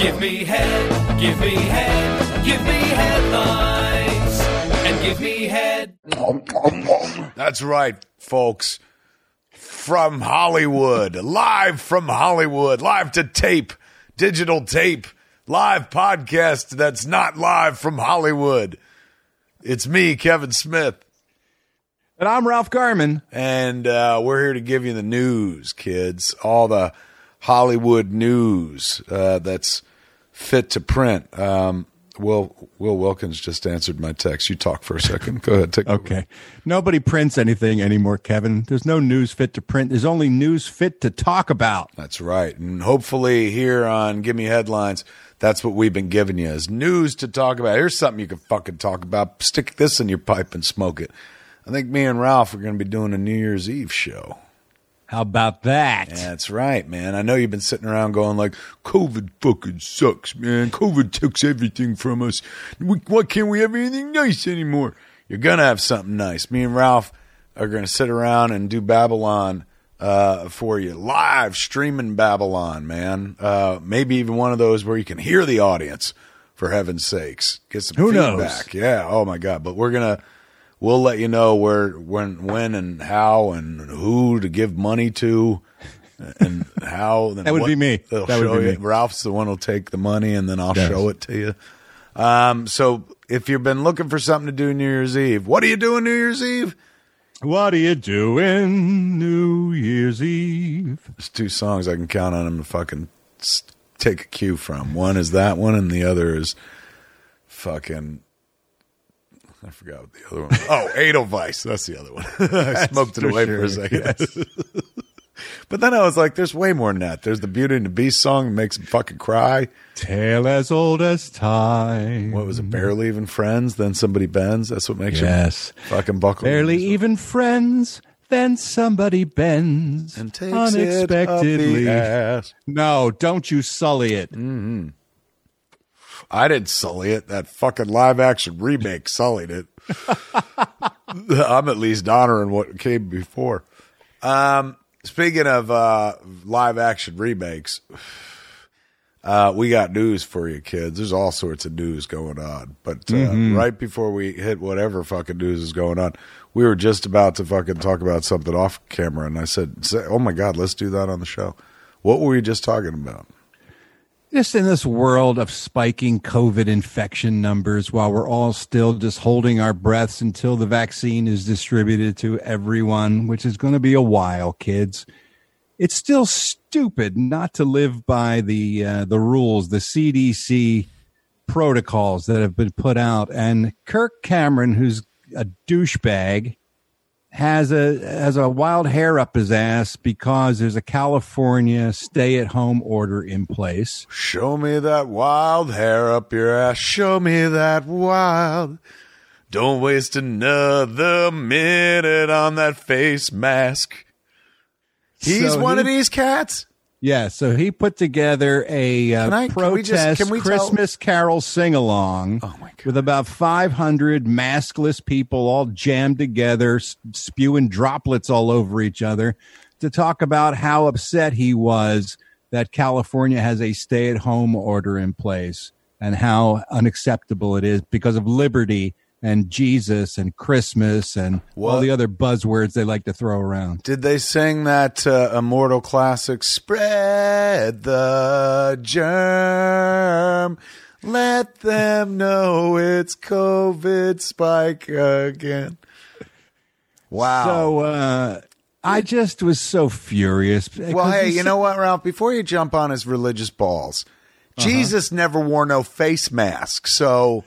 Give me head, give me head, give me headlines, and give me head. That's right, folks. From Hollywood, live from Hollywood, live to tape, digital tape, live podcast that's not live from Hollywood. It's me, Kevin Smith, And I'm Ralph Garman. and uh, we're here to give you the news, kids. All the Hollywood news uh, that's fit to print. Um, Will Will Wilkins just answered my text. You talk for a second. Go ahead. Take. Okay. Nobody prints anything anymore, Kevin. There's no news fit to print. There's only news fit to talk about. That's right. And hopefully here on Give Me Headlines, that's what we've been giving you is news to talk about. Here's something you can fucking talk about. Stick this in your pipe and smoke it. I think me and Ralph are going to be doing a New Year's Eve show. How about that? That's right, man. I know you've been sitting around going like, COVID fucking sucks, man. COVID takes everything from us. We, why can't we have anything nice anymore? You're going to have something nice. Me and Ralph are going to sit around and do Babylon uh, for you. Live streaming Babylon, man. Uh, maybe even one of those where you can hear the audience, for heaven's sakes. Get some Who knows? feedback. Yeah. Oh, my God. But we're going to we'll let you know where, when, when, and how, and who to give money to, and how. That would be me. They'll That would be you. me. Ralph's the one who'll take the money, and then I'll Yes. show it to you. Um, so if you've been looking for something to do New Year's Eve, what are you doing New Year's Eve? What are you doing New Year's Eve? There's two songs I can count on them to fucking take a cue from. One is that one, and the other is fucking. I forgot what the other one. Oh, Edelweiss. That's the other one. I smoked it for away for a sure, second. but then I was like, "There's way more than that. There's the Beauty and the Beast song that makes him fucking cry. Tale as old as time. What was it? Barely even friends. Then somebody bends. That's what makes Yes. you fucking buckle. Barely even friends. Then somebody bends and takes it up unexpectedly. the ass. No, don't you sully it. Mm-hmm. I didn't sully it. That fucking live action remake sullied it. I'm at least honoring what came before. Um, speaking of uh, live action remakes, uh, we got news for you, kids. There's all sorts of news going on. But uh, right before we hit whatever fucking news is going on, we were just about to fucking talk about something off camera, and I said, "Oh my god, let's do that on the show." What were we just talking about? Just in this world of spiking COVID infection numbers, while we're all still just holding our breaths until the vaccine is distributed to everyone, which is going to be a while, kids. It's still stupid not to live by the uh, the rules, the CDC protocols that have been put out. And Kirk Cameron, who's a douchebag, has a has a wild hair up his ass because there's a California stay at home order in place. Show me that wild hair up your ass. Show me that wild. Don't waste another minute on that face mask. He's So one he- of these cats. Yeah, so he put together a uh, Can I- can we just- protest can we tell- Christmas carol sing along Oh, with about 500 maskless people all jammed together, spewing droplets all over each other to talk about how upset he was that California has a stay at home order in place and how unacceptable it is because of liberty and Jesus and Christmas and all the other buzzwords they like to throw around. Did they sing that uh, immortal classic, Spread the Germ? Let them know it's COVID spike again. Wow. So uh, I just was so furious. Well, hey, you know what, Ralph? Before you jump on his religious balls, Uh-huh. Jesus never wore no face mask. So,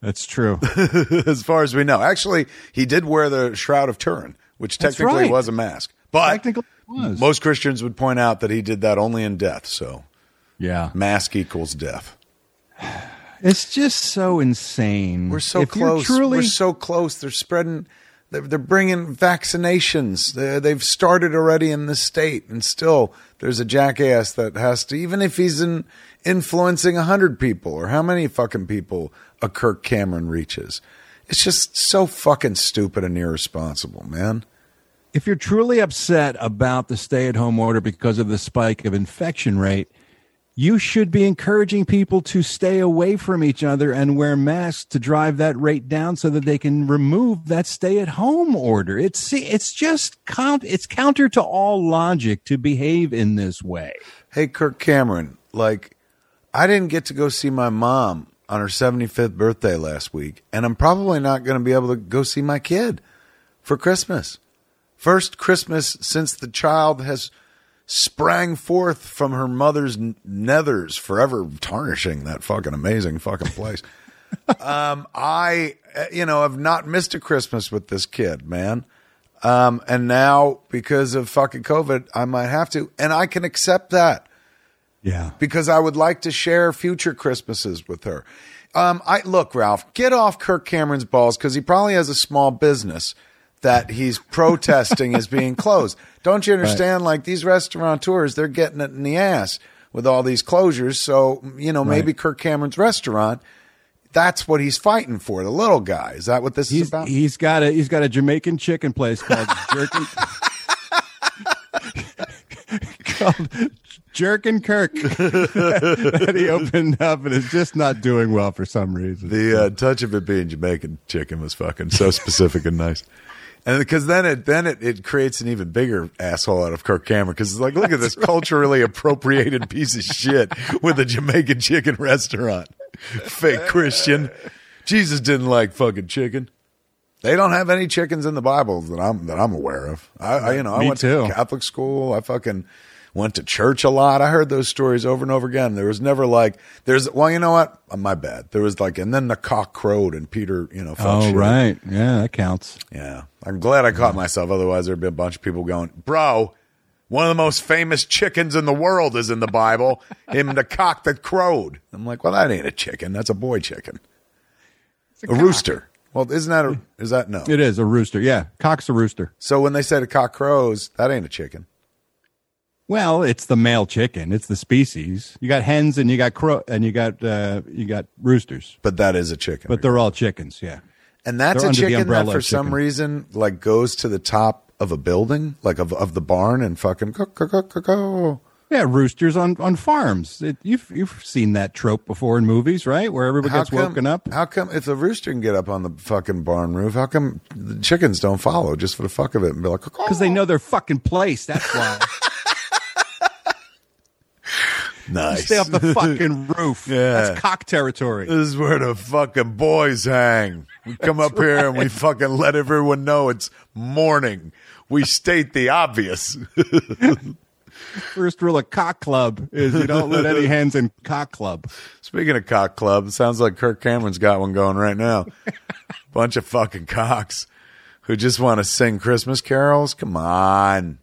that's true. as far as we know, actually, he did wear the Shroud of Turin, which technically right. was a mask. But Technically was. most Christians would point out that he did that only in death. So, yeah, mask equals death. it's just so insane. We're so If close. Truly, We're so close. They're spreading. They're, they're bringing vaccinations. They- They've started already in the state, and still there's a jackass that has to. Even if he's in, influencing a hundred people or how many fucking people a Kirk Cameron reaches, it's just so fucking stupid and irresponsible, man. if you're truly upset about the stay-at-home order because of the spike of infection rate, you should be encouraging people to stay away from each other and wear masks to drive that rate down so that they can remove that stay at home order. It's it's just count it's counter to all logic to behave in this way. Hey, Kirk Cameron, like, I didn't get to go see my mom on her 75th birthday last week, and I'm probably not going to be able to go see my kid for Christmas. First Christmas since the child has sprang forth from her mother's nethers, forever tarnishing that fucking amazing fucking place. um, I, uh, you know, have not missed a Christmas with this kid, man. Um, and now because of fucking COVID, I might have to, and I can accept that Yeah. because I would like to share future Christmases with her. Um, I look, Ralph, get off Kirk Cameron's balls because he probably has a small business that he's protesting is being closed. Don't you understand? Like these restaurateurs, they're getting it in the ass with all these closures. So you know, maybe Right. Kirk Cameron's restaurant. That's what he's fighting for, the little guy. Is that what this is about? he's got a he's got a Jamaican chicken place called Jerkin called Jerkin Kirk that he opened up and is just not doing well for some reason. The uh, touch of it being Jamaican chicken was fucking so specific and nice. And because then it then it, it creates an even bigger asshole out of Kirk Cameron because it's like look at this culturally appropriated piece of shit with a Jamaican chicken restaurant, fake Christian. Jesus didn't like fucking chicken. They don't have any chickens in the Bible that I'm that I'm aware of. I, I you know I Me went too. to Catholic school. I fucking went to church a lot. I heard those stories over and over again. There was never like there's well you know what Uh, my bad. There was like and then the cock crowed and Peter you know felt Oh shit. right, yeah, that counts. yeah. I'm glad I caught myself. Otherwise there'd be a bunch of people going, bro. One of the most famous chickens in the world is in the Bible. Him, the cock that crowed. I'm like, well, that ain't a chicken. That's a boy chicken. A, rooster. Well, isn't that a, is that no? It is a rooster. Yeah, cock's a rooster. So when they said a cock crows, that ain't a chicken. Well, it's the male chicken. It's the species. You got hens and you got crow and you got uh, you got roosters, But that is a chicken. but they're all chickens. Yeah. and that's they're a under the chicken that umbrella for of some chicken. reason like goes to the top of a building, like of of the barn and fucking go go go go go. Yeah, roosters on on farms. It, you've you've seen that trope before in movies, right? Where everybody gets woken up. How come if the rooster can get up on the fucking barn roof, how come the chickens don't follow just for the fuck of it and be like, Because they know their fucking place. That's why. nice. Stay off the fucking roof. Yeah. That's cock territory. This is where the fucking boys hang. We come up here and we fucking let everyone know it's morning. We state the obvious. First rule of cock club is you don't let any hens in cock club. Speaking of cock club, it sounds like Kirk Cameron's got one going right now. Bunch of fucking cocks who just want to sing Christmas carols. Come on.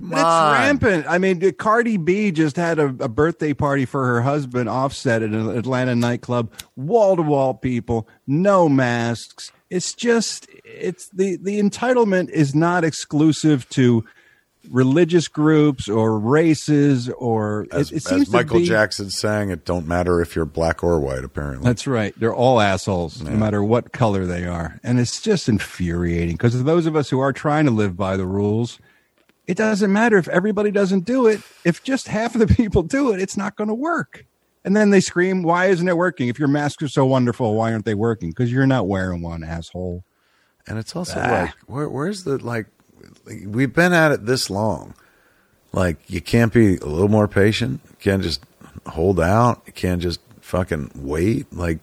Come It's on. rampant. I mean, Cardi B just had a, a birthday party for her husband, Offset, at an Atlanta nightclub. Wall to wall people, no masks. It's just, it's the the entitlement is not exclusive to religious groups or races or As, it, it as Michael be, Jackson sang, it don't matter if you're black or white, apparently. That's right. They're all assholes, no matter what color they are. And it's just infuriating because those of us who are trying to live by the rules, it doesn't matter if everybody doesn't do it. If just half of the people do it, it's not going to work. And then they scream, Why isn't it working? If your masks are so wonderful, why aren't they working? Because you're not wearing one, asshole. And it's also Ah. like, where, where's the like? We've been at it this long. Like, you can't be a little more patient. You can't just hold out. You can't just fucking wait. Like,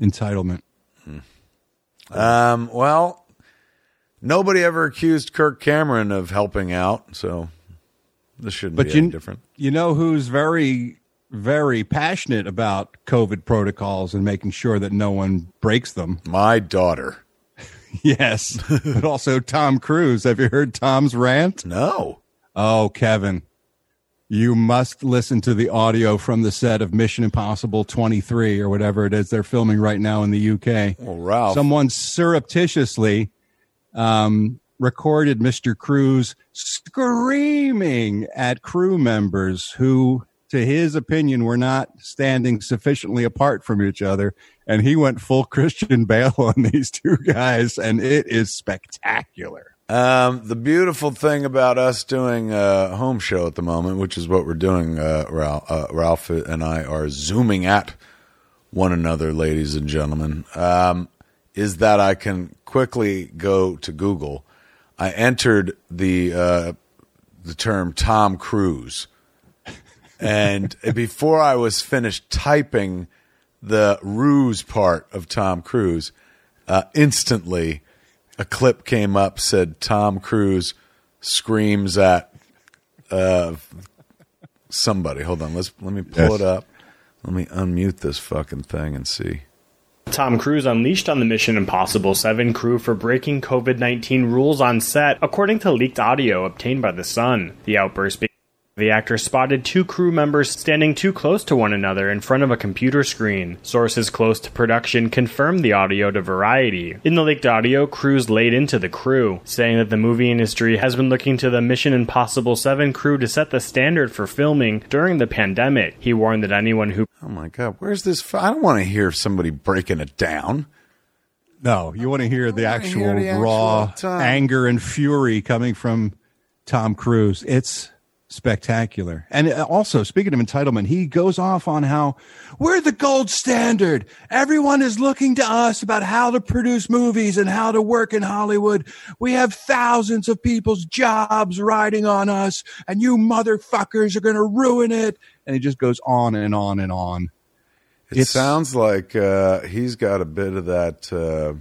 Entitlement. um, well, nobody ever accused Kirk Cameron of helping out, so this shouldn't But be you, any different. you know who's very, very passionate about COVID protocols and making sure that no one breaks them? My daughter. Yes, but also Tom Cruise. Have you heard Tom's rant? No. Oh, Kevin, you must listen to the audio from the set of Mission Impossible 23 or whatever it is they're filming right now in the UK. Well, Ralph. Someone surreptitiously um, recorded Mr. Cruise screaming at crew members who, to his opinion, were not standing sufficiently apart from each other. And he went full Christian Bale on these two guys, and it is spectacular. Um, the beautiful thing about us doing a home show at the moment, which is what we're doing, uh, Ralph, uh, Ralph and I are zooming at one another, ladies and gentlemen, um, is that I can quickly go to Google. I entered the uh, the term Tom Cruise, and before I was finished typing the ruse part of Tom Cruise, uh, instantly a clip came up said Tom Cruise screams at uh, somebody. Hold on, let's let me pull Yes. it up. Let me unmute this fucking thing and see. Tom Cruise unleashed on the Mission Impossible 7 crew for breaking COVID 19 rules on set, according to leaked audio obtained by The Sun. The outburst. The actor spotted two crew members standing too close to one another in front of a computer screen. Sources close to production confirmed the audio to Variety. In the leaked audio, Cruise laid into the crew, saying that the movie industry has been looking to the Mission Impossible 7 crew to set the standard for filming during the pandemic. He warned that anyone who Oh my god, where's this? f- I don't want to hear somebody breaking it down. No, you want to hear the actual hear the raw Tom. anger and fury coming from Tom Cruise. It's spectacular. And uh, also, speaking of entitlement, he goes off on how we're the gold standard. Everyone is looking to us about how to produce movies and how to work in Hollywood. We have thousands of people's jobs riding on us, and you motherfuckers are going to ruin it. And he just goes on and on and on. It It's- sounds like uh, he's got a bit of that uh,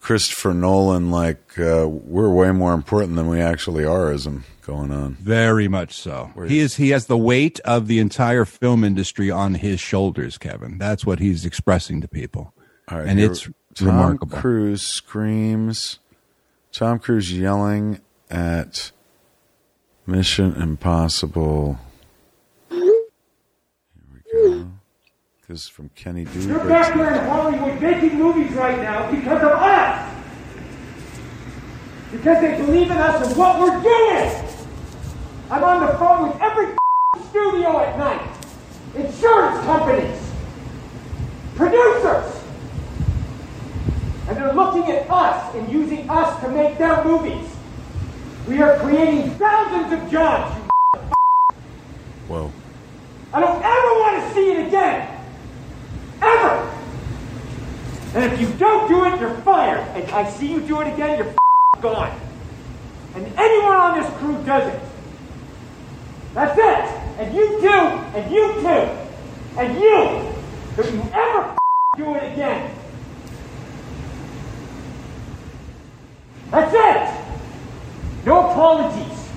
Christopher Nolan, like uh, we're way more important than we actually are, ism going on. Very much so. He is. He has the weight of the entire film industry on his shoulders, Kevin. That's what he's expressing to people, All right, and here- it's Tom remarkable. Cruise screams. Tom Cruise yelling at Mission Impossible. Here we go. This is from Kenny D. You're back there in Hollywood making movies right now because of us. Because they believe in us and what we're doing. I'm on the phone with every studio at night. Insurance companies. Producers. And they're looking at us and using us to make their movies. We are creating thousands of jobs. you Whoa. I don't ever want to see it again. Ever. And if you don't do it, you're fired. And I see you do it again, you're gone. And anyone on this crew does it. That's it. And you too. And you too. And you. Don't you ever do it again. That's it. No apologies.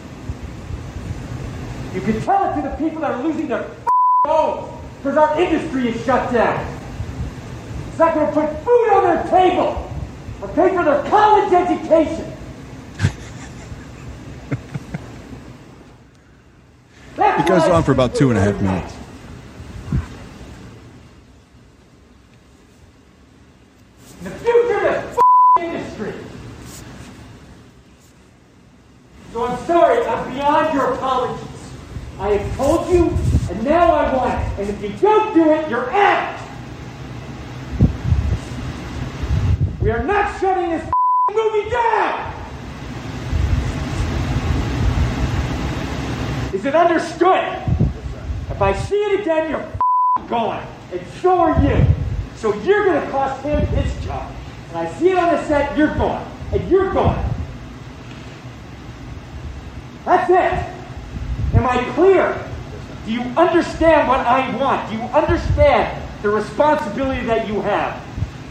You can tell it to the people that are losing their homes because our industry is shut down. It's not going to put food on their table or pay for their college education. That's It goes on for about two and a half minutes. The future of this industry. So I'm sorry, I'm beyond your apologies. I have told you, and now I want it. And if you don't do it, you're out. We are not shutting this movie down. Is it understood? If Again, you're gone. And so are you. So you're going to cost him his job. And I see it on the set, you're gone. And you're gone. That's it. Am I clear? Do you understand what I want? Do you understand the responsibility that you have?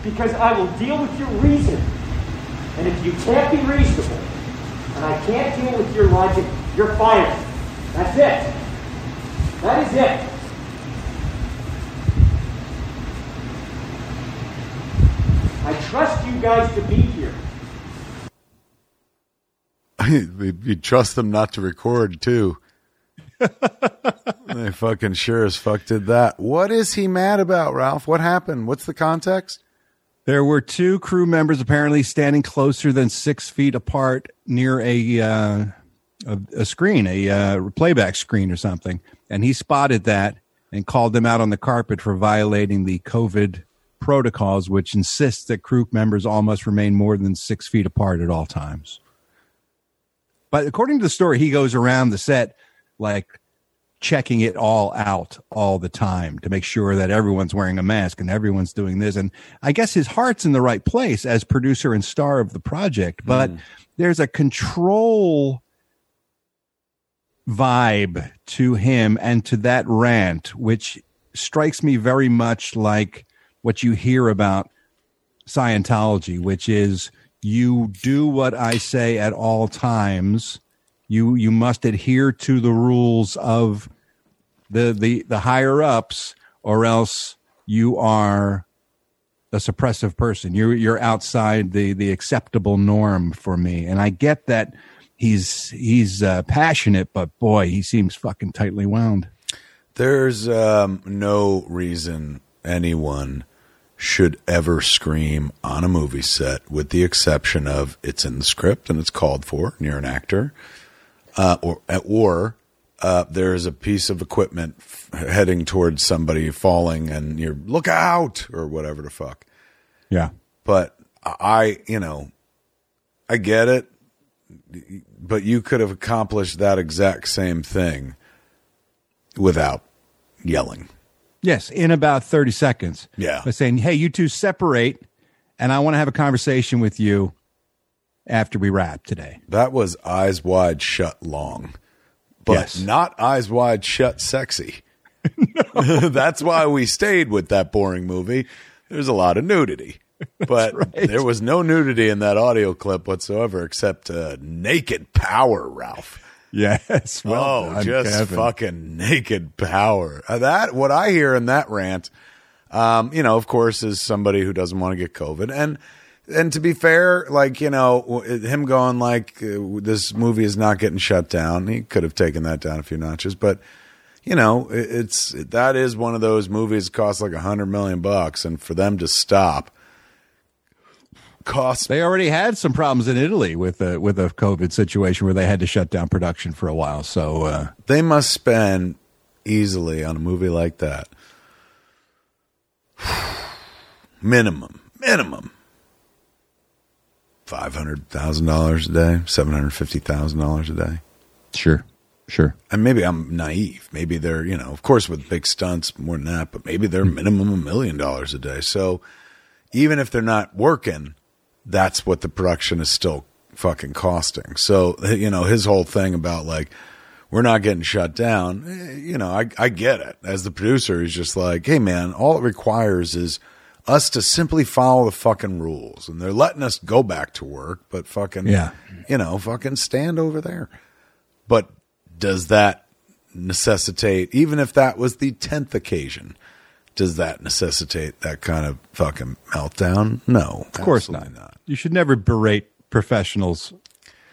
Because I will deal with your reason. And if you can't be reasonable, and I can't deal with your logic, you're fired. That's it. That is it. I trust you guys to be here. you trust them not to record too. they fucking sure as fuck did that. What is he mad about, Ralph? What happened? What's the context? There were two crew members apparently standing closer than six feet apart near a uh, a, a screen, a uh, playback screen or something, and he spotted that and called them out on the carpet for violating the COVID protocols, which insists that crew members all must remain more than six feet apart at all times. But according to the story, he goes around the set like checking it all out all the time to make sure that everyone's wearing a mask and everyone's doing this. And I guess his heart's in the right place as producer and star of the project, but hmm. there's a control vibe to him and to that rant, which strikes me very much like what you hear about Scientology, which is you do what I say at all times. You you must adhere to the rules of the the the higher ups, or else you are a suppressive person. You're you're outside the the acceptable norm for me. And I get that he's he's uh, passionate, but boy, he seems fucking tightly wound. There's um, no reason anyone should ever scream on a movie set, with the exception of it's in the script and it's called for, and you're an actor, uh, or or uh, there is a piece of equipment f- heading towards somebody falling, and you're look out or whatever the fuck. Yeah. But I, you know, I get it, but you could have accomplished that exact same thing without yelling. Yes, in about 30 seconds. Yeah. By saying, hey, you two separate, and I want to have a conversation with you after we wrap today. That was eyes wide shut long, but Yes. not eyes wide shut sexy. That's why we stayed with that boring movie. There's a lot of nudity, but right. there was no nudity in that audio clip whatsoever, except uh, naked power, Ralph. Yes. Well oh, done, just Kevin. fucking naked power. Uh, that what I hear in that rant, um, you know, of course, is somebody who doesn't want to get COVID, and and to be fair, like you know, him going like uh, this movie is not getting shut down. He could have taken that down a few notches, but you know, it, it's that is one of those movies that costs like a hundred million bucks, and for them to stop costs They already had some problems in Italy with a with a COVID situation where they had to shut down production for a while. So uh, they must spend easily on a movie like that. Minimum minimum. five hundred thousand dollars a day seven hundred fifty thousand dollars a day. Sure, sure. and maybe i'm naive. Maybe they're you know of course with big stunts more than that but maybe they're minimum a million dollars a day. So even if they're not working that's what the production is still fucking costing. So, you know, his whole thing about like, we're not getting shut down, eh, you know, I, I get it. As the producer, he's just like, hey, man, all it requires is us to simply follow the fucking rules. And they're letting us go back to work, but fucking, Yeah. you know, fucking stand over there. But does that necessitate, even if that was the 10th occasion, does that necessitate that kind of fucking meltdown? No, Of course not. You should never berate professionals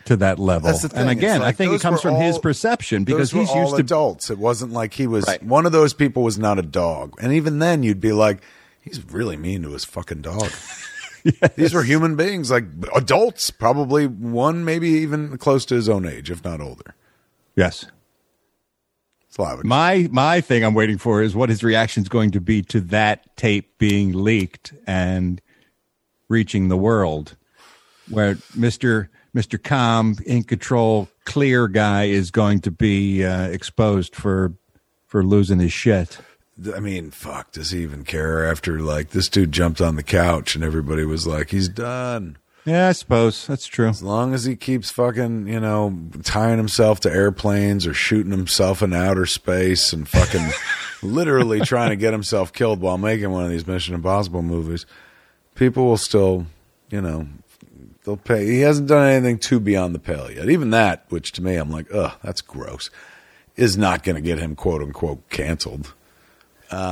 to that level. That's the thing. And again, It's I think it comes were from his perception because Those were he's all used to adults. It wasn't like he was Right. one of those people was not a dog. And even then you'd be like, he's really mean to his fucking dog. These were human beings, like adults, probably one, maybe even close to his own age, if not older. yes. Slavic. My my thing I'm waiting for is what his reaction is going to be to that tape being leaked and reaching the world, where Mister Mister Calm, in control, clear guy is going to be uh, exposed for for losing his shit. I mean, fuck, does he even care after like this dude jumped on the couch and everybody was like, he's done. Yeah, I suppose that's true. As long as he keeps fucking, you know, tying himself to airplanes or shooting himself in outer space and fucking literally trying to get himself killed while making one of these Mission Impossible movies, people will still, you know, they'll pay. He hasn't done anything too beyond the pale yet. Even that, which to me, I'm like, ugh, that's gross, is not going to get him quote unquote canceled.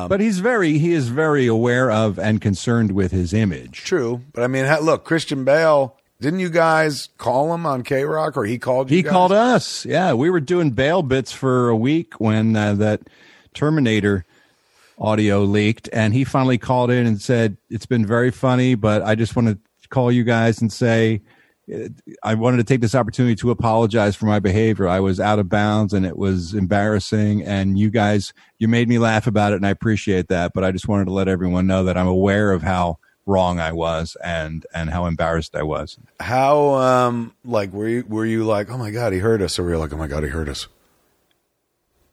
But he's very he is very aware of and concerned with his image. True, but I mean, look, Christian Bale. Didn't you guys call him on KROQ, or he called you? He guys? called us. Yeah, we were doing Bale bits for a week when uh, that Terminator audio leaked, and he finally called in and said, "It's been very funny, but I just want to call you guys and say." Uh, I wanted to take this opportunity to apologize for my behavior. I was out of bounds and it was embarrassing. And you guys, you made me laugh about it, and I appreciate that. But I just wanted to let everyone know that I'm aware of how wrong I was and and how embarrassed I was. How um like were you were you like oh my god he hurt us or were you like oh my god he hurt us?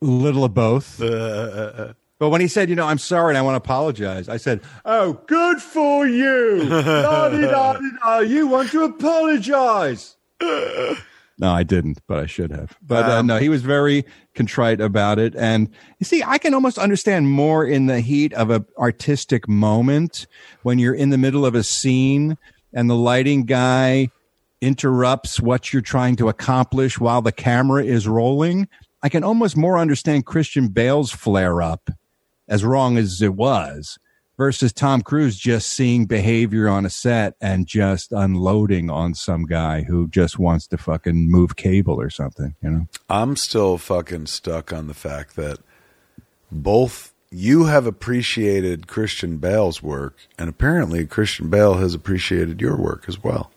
Little of both. but when he said, you know, I'm sorry and I want to apologize, I said, oh, good for you. La-di-da-di-da, you want to apologize. No, I didn't, but I should have. But uh, no, he was very contrite about it. And you see, I can almost understand more in the heat of an artistic moment when you're in the middle of a scene and the lighting guy interrupts what you're trying to accomplish while the camera is rolling. I can almost more understand Christian Bale's flare up, as wrong as it was, versus Tom Cruise just seeing behavior on a set and just unloading on some guy who just wants to fucking move cable or something, you know? I'm still fucking stuck on the fact that both you have appreciated Christian Bale's work, and apparently Christian Bale has appreciated your work as well.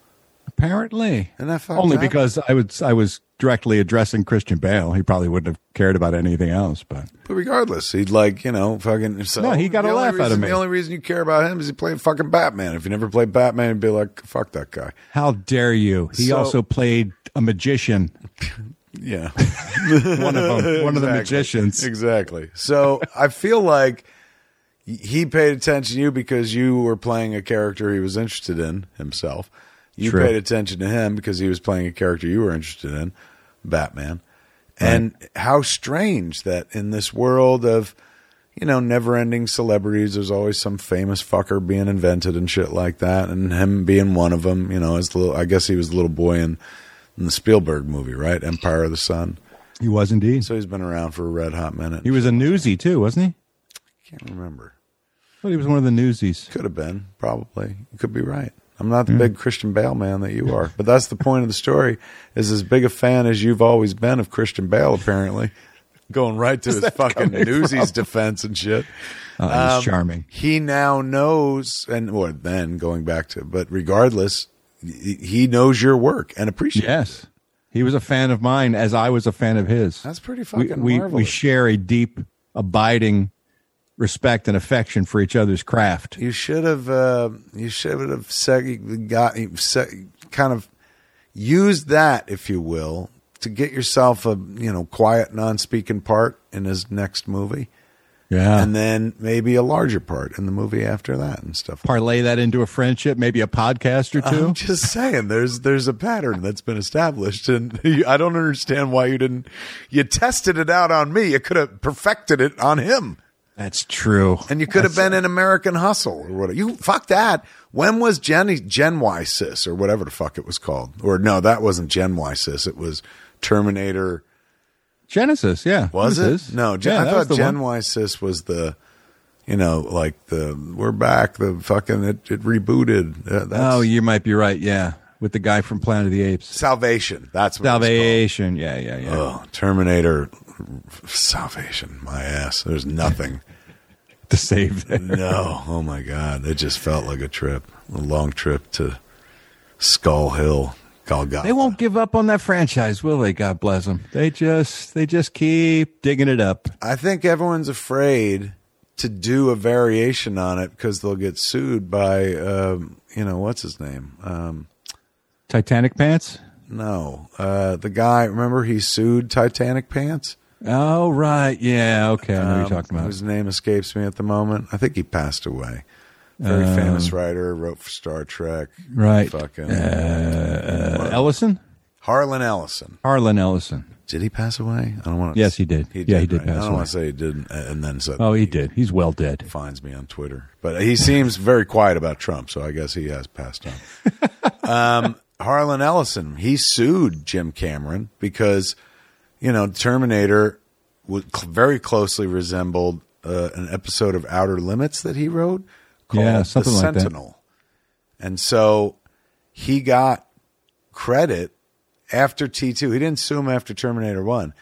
Apparently. And that Only up? because I was I was directly addressing Christian Bale. He probably wouldn't have cared about anything else, but But regardless, he'd like you know fucking. So No, he got a laugh out of me. The only reason you care about him is he played fucking Batman. If you never played Batman, you'd be like, fuck that guy. how dare you? He So- also played a magician. Yeah. One of them, one of the magicians. Exactly. So I feel like he paid attention to you because you were playing a character he was interested in himself. You True. paid attention to him because he was playing a character you were interested in, Batman. And how strange that in this world of, you know, never ending celebrities, there's always some famous fucker being invented and shit like that. And him being one of them, you know, as little, I guess he was the little boy in, in the Spielberg movie, right? Empire of the Sun. He was indeed. So he's been around for a red hot minute. He was a newsie too, wasn't he? I Can't remember. But he was one of the newsies. Could have been, probably. You could be right. I'm not the big Christian Bale man that you are, but that's the point of the story. Is as big a fan as you've always been of Christian Bale, apparently, going right to his fucking Newsies defense and shit. He's Um, charming. He now knows, and or then going back to, but regardless, he knows your work and appreciates. it. Yes. He was a fan of mine as I was a fan of his. That's pretty we, fucking we, we marvelous. share a deep, abiding respect and affection for each other's craft. You should have. Uh, you should have seg- got se- kind of used that, if you will, to get yourself a you know quiet, non-speaking part in his next movie, Yeah. and then maybe a larger part in the movie after that and stuff. Parlay that into a friendship, maybe a podcast or 2 I'm just saying, there's there's a pattern that's been established, and I don't understand why you didn't. You tested it out on me. You could have perfected it on him. That's true. And you could have been in American Hustle or whatever. You fuck that. When was Jenny Genisys or whatever the fuck it was called? Or no, that wasn't Genisys. It was Terminator. Genisys, yeah. Was it? No, Gen, yeah, I thought Gen one. Y Sis was the, you know, like the we're back. The fucking it, it rebooted. Uh, Oh, you might be right. Yeah, with the guy from Planet of the Apes. Salvation. That's what. Salvation. Yeah, yeah, yeah. Oh, Terminator. Salvation. My ass. There's nothing. To save that. No, oh my God, it just felt like a trip, a long trip to Skull Hill, Golgotha. They won't give up on that franchise, will they? God bless them. They just, they just keep digging it up. I think everyone's afraid to do a variation on it because they'll get sued by, um, you know, what's his name? Um, Titanic pants. no, uh, the guy. Remember, he sued Titanic Pants. Oh right, yeah, okay. I know what you're Um, talking about. Whose name escapes me at the moment. I think he passed away. Very famous writer, wrote for Star Trek. Um, Right. Fucking Uh, Ellison, Harlan Ellison. Harlan Ellison. Did he pass away? I don't want to. Yes, he did. Yeah, he did right? I pass don't away. want to say he didn't, and then said, Oh, he did. He's well dead. finds me on Twitter. But he seems very quiet about Trump, so I guess he has passed on. um, Harlan Ellison, he sued Jim Cameron because, you know, Terminator very closely resembled uh, an episode of Outer Limits that he wrote called Yeah, something The like that. Sentinel. And so he got credit after T2. He didn't sue him after Terminator 1.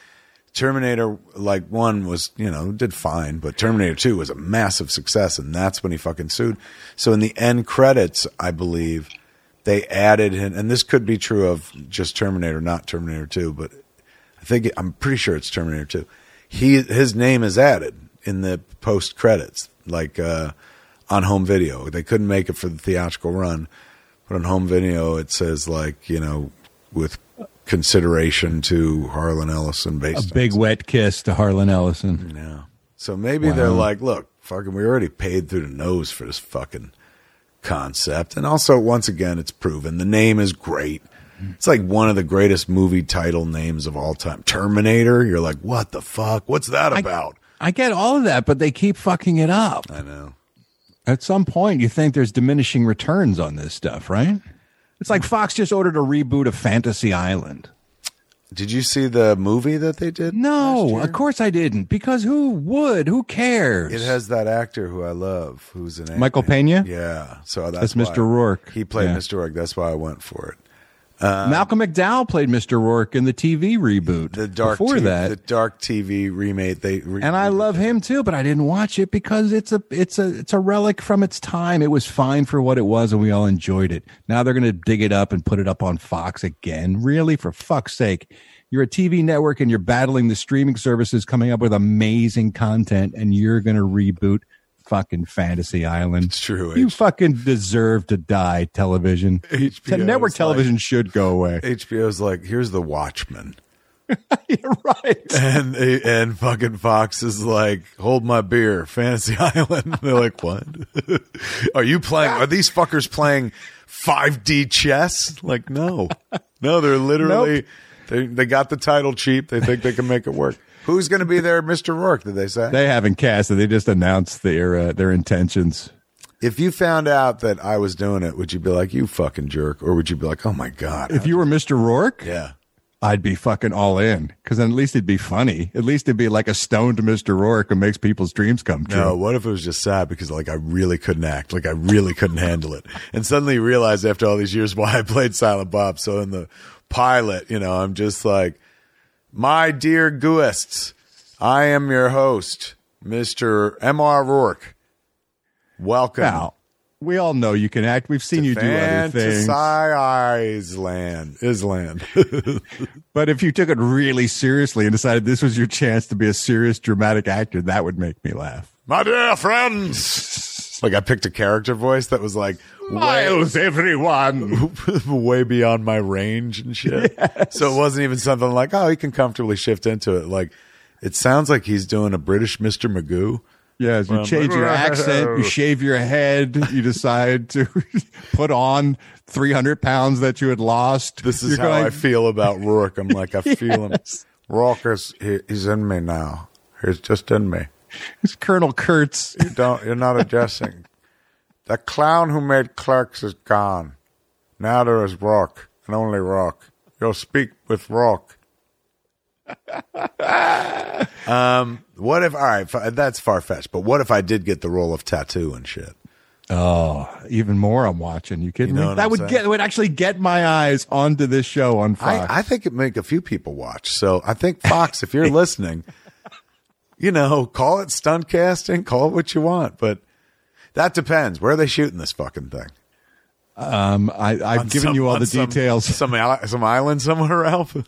Terminator like 1 was, you know, did fine, but Terminator 2 was a massive success and that's when he fucking sued. So in the end credits, I believe they added him and this could be true of just Terminator, not Terminator 2, but think I'm pretty sure it's Terminator 2. He his name is added in the post credits. Like uh on home video. They couldn't make it for the theatrical run, but on home video it says like you know with consideration to Harlan Ellison based A big wet kiss to Harlan Ellison. yeah. So maybe they're like, look, fucking, we already paid through the nose for this fucking concept. And also, once again, it's proven the name is great. It's like one of the greatest movie title names of all time. Terminator. You're like, what the fuck? What's that about? I get all of that, but they keep fucking it up. I know. At some point, you think there's diminishing returns on this stuff, right? It's like Fox just ordered a reboot of Fantasy Island. Did you see the movie that they did? No, of course I didn't. Because who would? Who cares? It has that actor who I love, who's an actor. Michael Pena? Yeah, so that's, That's Mr. Roarke. He played Yeah. Mr. Roarke. That's why I went for it. Um, Malcolm McDowell played Mr. Roarke in the TV reboot. The dark before T- that, the dark TV remake. They re- and I love him too, but I didn't watch it because it's a it's a it's a relic from its time. It was fine for what it was, and we all enjoyed it. Now they're going to dig it up and put it up on Fox again. Really, for fuck's sake! You're a TV network and you're battling the streaming services, coming up with amazing content, and you're going to reboot fucking Fantasy Island. It's true. You H- fucking deserve to die, television. HBO Network television like- should go away. HBO's like, here's the Watchmen. You're right. and and fucking Fox is like, hold my beer, Fantasy Island. They're like, what? are you playing? Are these fuckers playing 5D chess? Like, no, no, they're literally they they got the title cheap. They think they can make it work. Who's going to be there, Mister Roarke? Did they say? They haven't cast it. They just announced their uh, their intentions. if you found out that I was doing it, would you be like, you fucking jerk, or would you be like, oh my god? If you were Mr. Roarke, yeah. I'd be fucking all in because then at least it'd be funny. At least it'd be like a stoned Mr. Roarke and makes people's dreams come true. No, what if it was just sad because like I really couldn't act, like I really couldn't handle it, and suddenly you realize after all these years why I played Silent Bob. So in the pilot, you know, I'm just like, my dear Guists, I am your host, Mister M. R. Roarke. Welcome. Now, we all know you can act. We've seen you do other things. Fantasize land, Island. But if you took it really seriously and decided this was your chance to be a serious dramatic actor, that would make me laugh. my dear friends. Like I picked a character voice that was like way, everyone. way beyond my range and shit. So it wasn't even something like, oh, he can comfortably shift into it. Like it sounds like he's doing a British Mr. Magoo. Yes, you change your accent, you shave your head, you decide to put on 300 pounds that you had lost. This is You're how going- I feel about Roarke. I'm like, I feel him. Yes. Roarke is he, he's in me now. He's just in me. It's Colonel Kurtz. You don't. You're not adjusting. The clown who made Clerks is gone. Now there is rock, and only rock. You'll speak with rock. um, what if? All right, that's far fetched. But what if I did get the role of tattoo and shit? Oh, even more I'm watching. You kidding You know me? That I'm would saying? get would actually get my eyes onto this show on Fox. I, I think it make a few people watch. So I think Fox, if you're listening, you know, call it stunt casting, call it what you want, but that depends. Where are they shooting this fucking thing? um, I, I've On given some- you all the some- details. Some some island somewhere, Ralph.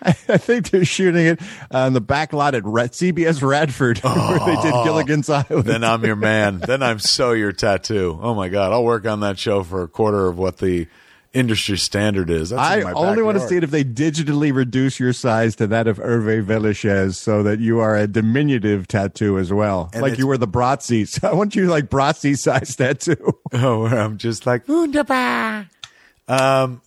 I think they're shooting it on the back lot at Red, CBS Radford, where they did Gilligan's Island. Oh. then I'm your man. Then I'm so your tattoo. Oh my god, I'll work on that show for a quarter of what the industry standard is. That's I only want to see it if they digitally reduce your size to that of Hervé Villechaize so that you are a diminutive tattoo as well. And like you were the Bratzi. I want you like Bratzi size tattoo. Oh, where I'm just like wunderbar. Um,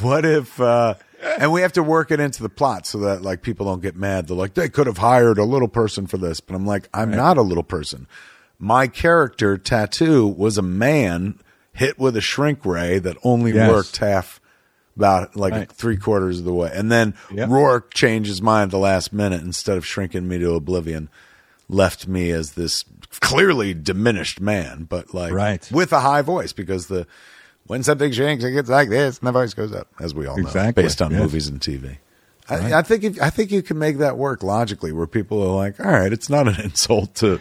what if? uh And we have to work it into the plot so that like people don't get mad. They're like they could have hired a little person for this, but I'm like I'm not a little person. My character tattoo was a man hit with a shrink ray that only Yes. worked half. About like Right. three quarters of the way, and then Yep. Roarke changed his mind at the last minute. Instead of shrinking me to oblivion, left me as this clearly diminished man, but like Right. with a high voice because the when something shrinks, it gets like this, and the voice goes up, as we all know, Exactly, based on yes. movies and TV. I, I think if, I think you can make that work logically, where people are like, "All right, it's not an insult to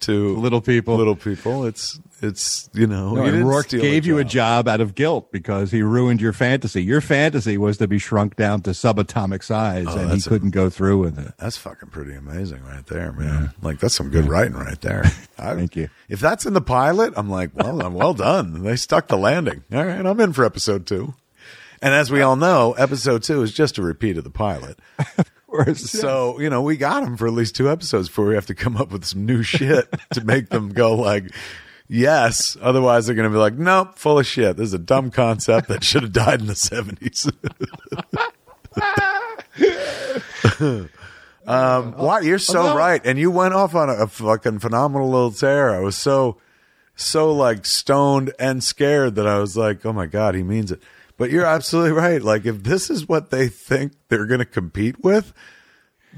to Little people. little people. It's It's you know, No, you Roarke gave you a job. out of guilt because he ruined your fantasy. Your fantasy was to be shrunk down to subatomic size, oh, and he Oh, that's a- couldn't go through with it. That's fucking pretty amazing right there, man. Like that's some good writing right there. I, Thank you. If that's in the pilot, I'm like, well, I'm well done. They stuck the landing. All right, I'm in for episode two. And as we all know, episode two is just a repeat of the pilot. So, you know, we got them for at least two episodes before we have to come up with some new shit to make them go like, yes. Otherwise, they're going to be like, nope, full of shit. This is a dumb concept that should have died in the 70s. um, why? You're so Although- right. And you went off on a, a fucking phenomenal little tear. I was so, so like stoned and scared that I was like, oh my God, he means it. But you're absolutely right. Like, if this is what they think they're going to compete with,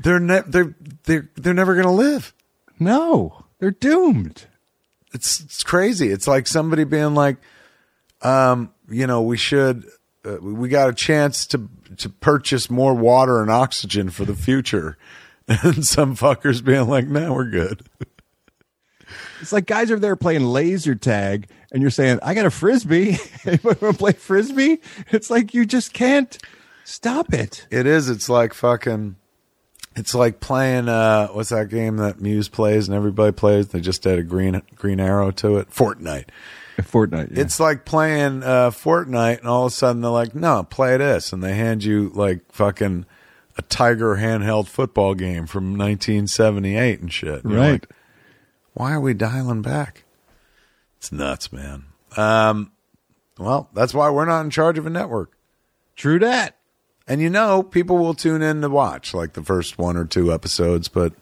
they're ne- they're they're they're never going to live. no, they're doomed. It's it's crazy. It's like somebody being like, um, you know, we should uh, we got a chance to to purchase more water and oxygen for the future, and some fuckers being like, no, we're good. It's like guys are there playing laser tag, and you're saying, "I got a frisbee. Anybody want to play frisbee?" It's like you just can't stop it. It is. It's like fucking. It's like playing. uh What's that game that Mewes plays and everybody plays? They just add a green green arrow to it. Fortnite. Fortnite. yeah. It's like playing uh, Fortnite, and all of a sudden they're like, "No, play this," and they hand you like fucking a Tiger handheld football game from 1978 and shit. And right. like, Why are we dialing back? It's nuts, man. Um, well, that's why we're not in charge of a network. True that. And you know, people will tune in to watch like the first one or two episodes, but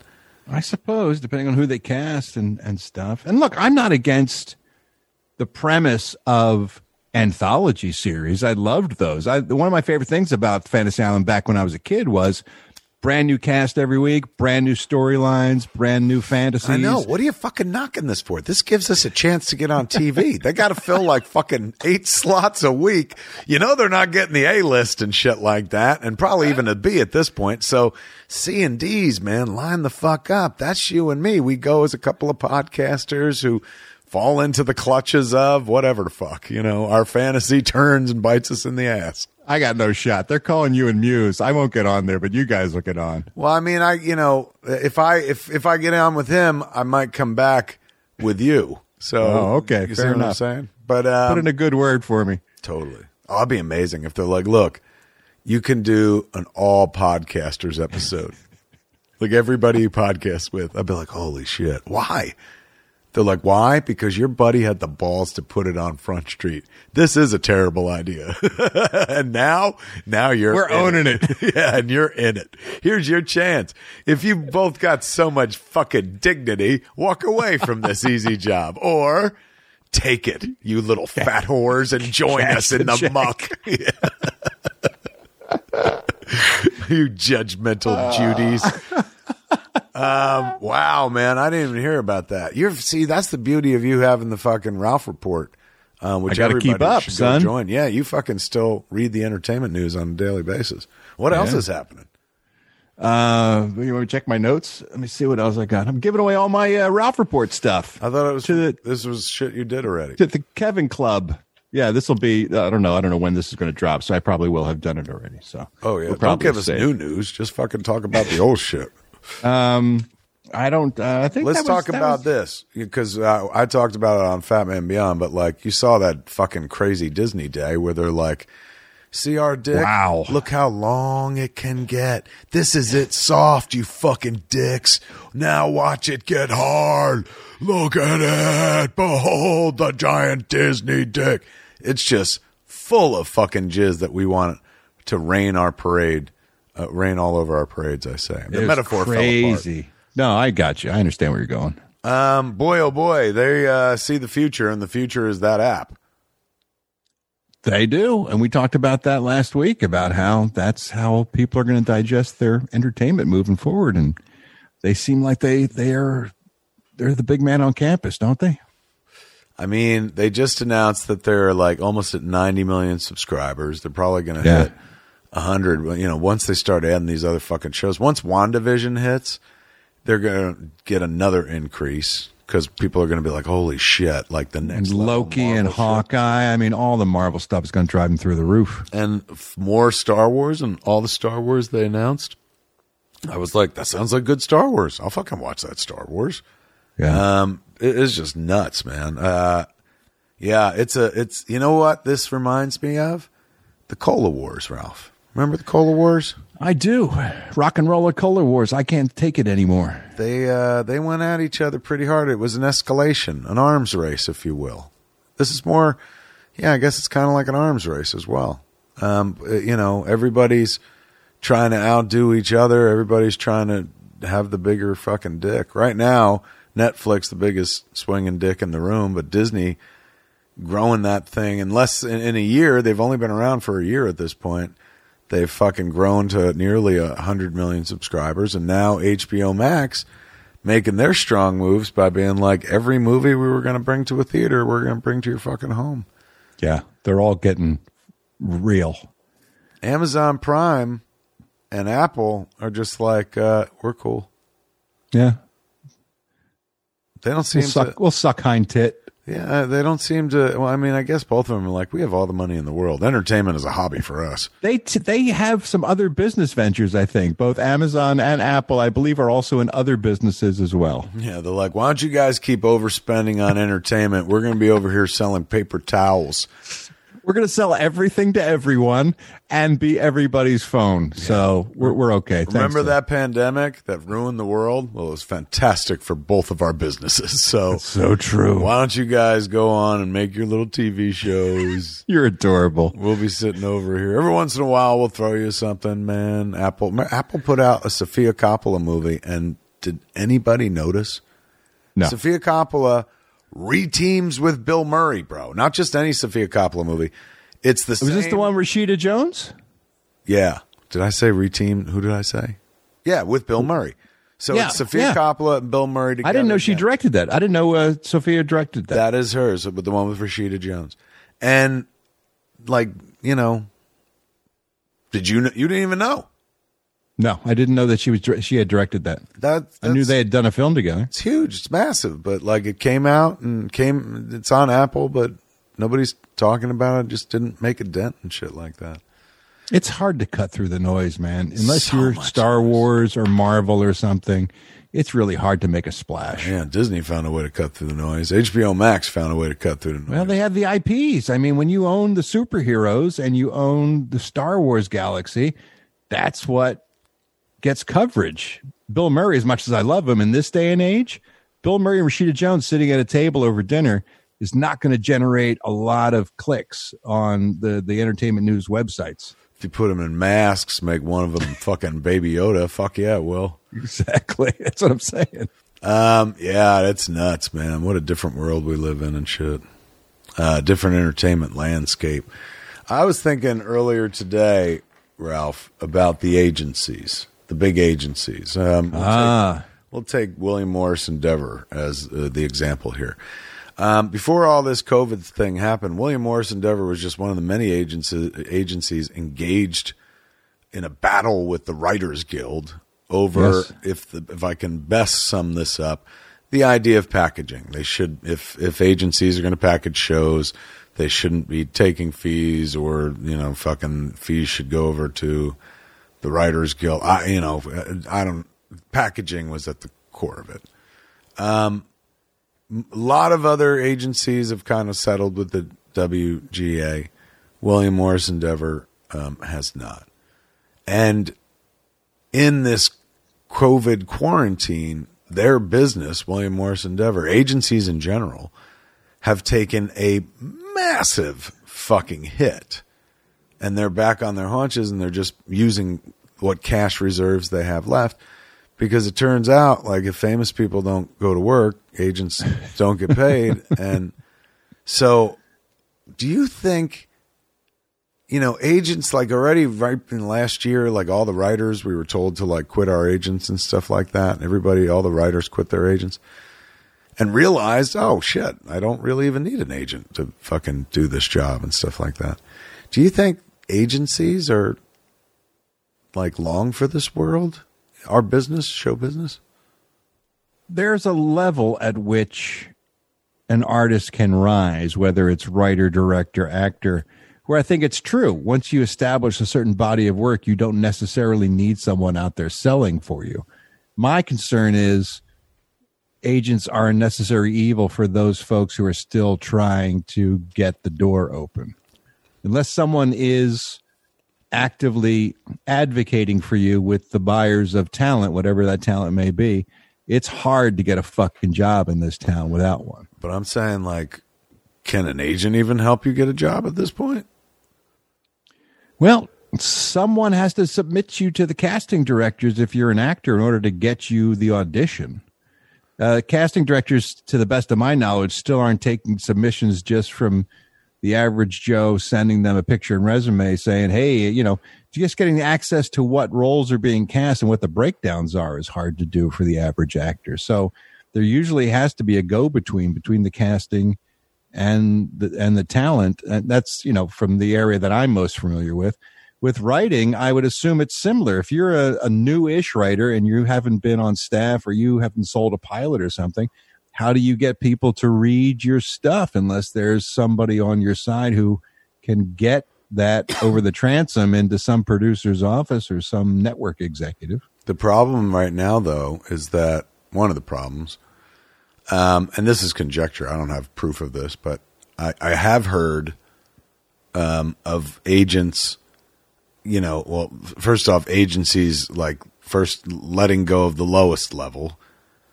I suppose, depending on who they cast and, and stuff. And look, I'm not against the premise of anthology series. I loved those. I, one of my favorite things about Fantasy Island back when I was a kid was brand new cast every week, brand new storylines, brand new fantasies. I know. What are you fucking knocking this for? This gives us a chance to get on TV. they got to fill like fucking eight slots a week. You know they're not getting the A list and shit like that, and probably even a B at this point. So C and D's, man, line the fuck up. That's you and me. We go as a couple of podcasters who fall into the clutches of whatever the fuck. You know, our fantasy turns and bites us in the ass. I got no shot. They're calling you and Mewes. I won't get on there, but you guys will get on. Well, I mean, I you know, if I if if I get on with him, I might come back with you. So Oh, okay, you see fair what I'm enough. saying? But um, Put in a good word for me. totally, oh, it'd be amazing if they're like, look, you can do an all podcasters episode, like everybody you podcast with. I'd be like, holy shit, why? They're like, why? Because your buddy had the balls to put it on Front Street. This is a terrible idea. and now, now you're We're in owning yeah, and you're in it. Here's your chance. If you both got so much fucking dignity, walk away from this easy job or take it, you little fat whores, and join us in the check. muck. you judgmental uh, Judies. Um, wow, man, I didn't even hear about that. You're see, that's the beauty of you having the fucking Ralph report, uh, which I gotta keep up, son. join. Yeah, you fucking still read the entertainment news on a daily basis. What else is happening? Uh, you want me to check my notes? Let me see what else I got. I'm giving away all my uh, Ralph Report stuff I thought it was To the- this was shit you did already. to the Kevin Club. Yeah, this will be. I don't know. I don't know when this is going to drop, so I probably will have done it already. So Oh yeah, we'll don't give us new news. Just fucking talk about the old shit. I don't. Uh, I think Let's was- talk about was- this because uh, I talked about it on Fatman Beyond, but like you saw that fucking crazy Disney day where they're like, "See our dick? Wow. Look how long it can get. This is it soft, you fucking dicks. Now watch it get hard. Look at it. Behold the giant Disney dick. It's just full of fucking jizz that we want to rain our parade, uh, rain all over our parades. I say the It metaphor fell apart. crazy. No, I got you. I understand where you're going. Um, boy, oh boy, they uh, see the future, and the future is that app. They do, and we talked about that last week about how that's how people are going to digest their entertainment moving forward, and they seem like they they are they're the big man on campus, don't they? I mean, they just announced that they're like almost at 90 million subscribers. They're probably going to Yeah. hit 100. You know, once they start adding these other fucking shows, once WandaVision hits, they're going to get another increase because people are going to be like, "Holy shit!" Like the next Loki and shit. Hawkeye. I mean, all the Marvel stuff is going to drive them through the roof. and f- more Star Wars and all the Star Wars they announced. I was like, that sounds like good Star Wars. I'll fucking watch that Star Wars. Yeah. Um, it is just nuts, man. Uh, yeah, it's a, it's, you know what this reminds me of? The Cola Wars, Ralph. Remember the Cola Wars? I do. Rock and roller cola wars. I can't take it anymore. They, uh, they went at each other pretty hard. It was an escalation, an arms race, if you will. This is more, yeah, I guess it's kind of like an arms race as well. Um, uh, you know, everybody's trying to outdo each other. Everybody's trying to have the bigger fucking dick. Right now, Netflix, the biggest swinging dick in the room, but Disney growing that thing in less in, in a year. They've only been around for a year at this point. They've fucking grown to nearly a hundred million subscribers, and now HBO Max making their strong moves by being like every movie we were going to bring to a theater, we're going to bring to your fucking home. Yeah. They're all getting real. Amazon Prime and Apple are just like uh, we're cool. Yeah. They don't seem We'll suck, to. we'll suck hind tit. Yeah, uh, they don't seem to. Well, I mean, I guess both of them are like we have all the money in the world. Entertainment is a hobby for us. They t- they have some other business ventures. I think both Amazon and Apple, I believe, are also in other businesses as well. Yeah, they're like, why don't you guys keep overspending on entertainment? We're going to be over here selling paper towels. We're going to sell everything to everyone and be everybody's phone. So we're we're okay. Remember Tim. that pandemic that ruined the world? Well, it was fantastic for both of our businesses. So So true. why don't you guys go on and make your little TV shows? You're adorable. We'll be sitting over here every once in a while. We'll throw you something, man. Apple Apple put out a Sofia Coppola movie, and did anybody notice? No. Sofia Coppola reteams with Bill Murray, bro. Not just any Sofia Coppola movie. It's the Was same. this the one Rashida Jones? Yeah. Did I say reteam? Who did I say? Yeah, with Bill Murray. So Yeah, it's Sofia yeah. Coppola and Bill Murray together. I didn't know she again. directed that. I didn't know uh, Sophia directed that. That is hers, but the one with Rashida Jones. And like, you know, did you kn- you didn't even know? No, I didn't know that she was she had directed that. That I knew they had done a film together. It's huge. It's massive, but like it came out and came it's on Apple, but nobody's talking about it. Just didn't make a dent and shit like that. It's hard to cut through the noise, man. Unless So you're Star Wars or Marvel or something, it's really hard to make a splash. Yeah, Disney found a way to cut through the noise. HBO Max found a way to cut through the noise. Well, they have the IPs. I mean, when you own the superheroes and you own the Star Wars galaxy, that's what gets coverage. Bill Murray, as much as I love him in this day and age, Bill Murray and Rashida Jones sitting at a table over dinner is not going to generate a lot of clicks on the, the entertainment news websites. if you put them in masks, make one of them fucking Baby Yoda, fuck yeah, it will. Exactly. That's what I'm saying. Um, yeah, that's nuts, man. What a different world we live in and shit. Uh, different entertainment landscape. I was thinking earlier today, Ralph, about the agencies, the big agencies. Um, we'll, Ah. take, we'll take William Morris Endeavor as uh, the example here. Um, before all this COVID thing happened, William Morris Endeavor was just one of the many agencies agencies engaged in a battle with the Writers Guild over Yes. if the, if I can best sum this up, the idea of packaging. They should if if agencies are going to package shows, they shouldn't be taking fees or you know fucking fees should go over to the Writers Guild. I you know I don't packaging was at the core of it. Um, a lot of other agencies have kind of settled with the WGA. William Morris Endeavor um, has not. And in this COVID quarantine, their business, William Morris Endeavor, agencies in general, have taken a massive fucking hit. And they're back on their haunches and they're just using what cash reserves they have left. Because it turns out, like, if famous people don't go to work, agents don't get paid. and so, do you think you know, agents like already right in last year, like all the writers, we were told to like quit our agents and stuff like that. Everybody, all the writers quit their agents and realized, oh shit, I don't really even need an agent to fucking do this job and stuff like that. Do you think agencies are like long for this world? Our business, show business? there's a level at which an artist can rise, whether it's writer, director, actor, where I think it's true. Once you establish a certain body of work, you don't necessarily need someone out there selling for you. My concern is agents are a necessary evil for those folks who are still trying to get the door open. Unless someone is actively advocating for you with the buyers of talent, whatever that talent may be, it's hard to get a fucking job in this town without one. But I'm saying, like, can an agent even help you get a job at this point? Well, someone has to submit you to the casting directors if you're an actor in order to get you the audition. Uh, casting directors, to the best of my knowledge, still aren't taking submissions just from the average Joe sending them a picture and resume saying, Hey, you know, just getting access to what roles are being cast and what the breakdowns are is hard to do for the average actor. So there usually has to be a go between between the casting and the and the talent. And that's, you know, from the area that I'm most familiar with. With writing, I would assume it's similar. If you're a, a new-ish writer and you haven't been on staff or you haven't sold a pilot or something, how do you get people to read your stuff unless there's somebody on your side who can get that over the transom into some producer's office or some network executive? The problem right now, though, is that one of the problems, um, and this is conjecture. I don't have proof of this, but I, I have heard um, of agents. You know, well, first off, agencies like first letting go of the lowest level.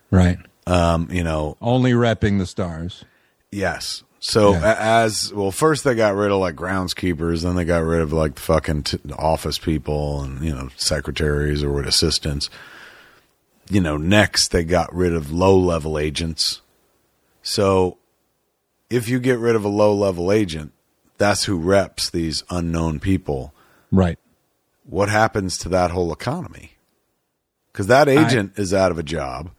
Right. Um, you know, Only repping the stars. Yes. So Yeah. as well, first they got rid of like groundskeepers, then they got rid of like the fucking t- office people and you know secretaries or what assistants. You know, next they got rid of low level agents. So if you get rid of a low level agent, that's who reps these unknown people. Right. What happens to that whole economy? Because that agent is out of a job.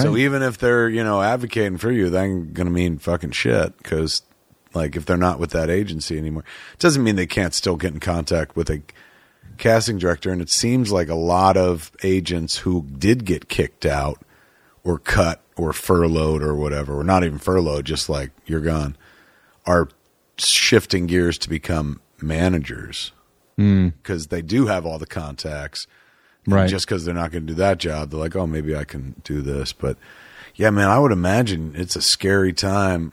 So even if they're you know advocating for you, that ain't gonna mean fucking shit. Because like if they're not with that agency anymore, it doesn't mean they can't still get in contact with a casting director. And it seems like a lot of agents who did get kicked out or cut or furloughed or whatever, or not even furloughed, just like you're gone, are shifting gears to become managers hmm. because they do have all the contacts. And Right. Just because they're not going to do that job, they're like, oh, maybe I can do this. But yeah, man, I would imagine it's a scary time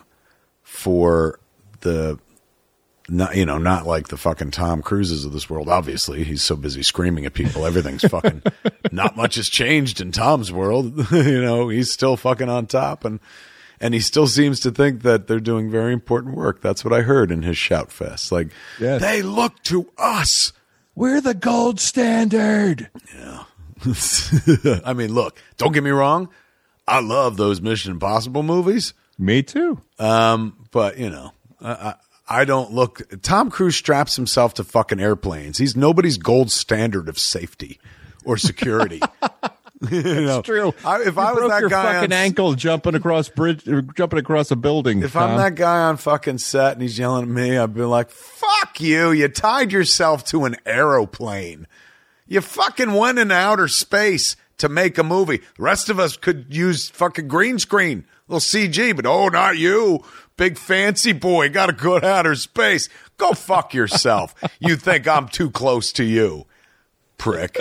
for the, not, you know, not like the fucking Tom Cruises of this world. Obviously, he's so busy screaming at people. Everything's fucking, not much has changed in Tom's world. you know, he's still fucking on top and, and he still seems to think that they're doing very important work. That's what I heard in his shout fest. Like, Yes. they look to us. We're the gold standard. Yeah. I mean, look, don't get me wrong. I love those Mission Impossible movies, Me too. Um, but you know, I, I, I don't look. Tom Cruise straps himself to fucking airplanes. He's nobody's gold standard of safety or security. you know, True. I, if I was that guy fucking on, ankle jumping across bridge, or jumping across a building. if I'm that guy on fucking set and he's yelling at me, I'd be like, "Fuck you! You tied yourself to an aeroplane. You fucking went in outer space to make a movie. The rest of us could use fucking green screen, little CG, but oh, not you, big fancy boy. Got to go to outer space. Go fuck yourself. you think I'm too close to you, prick?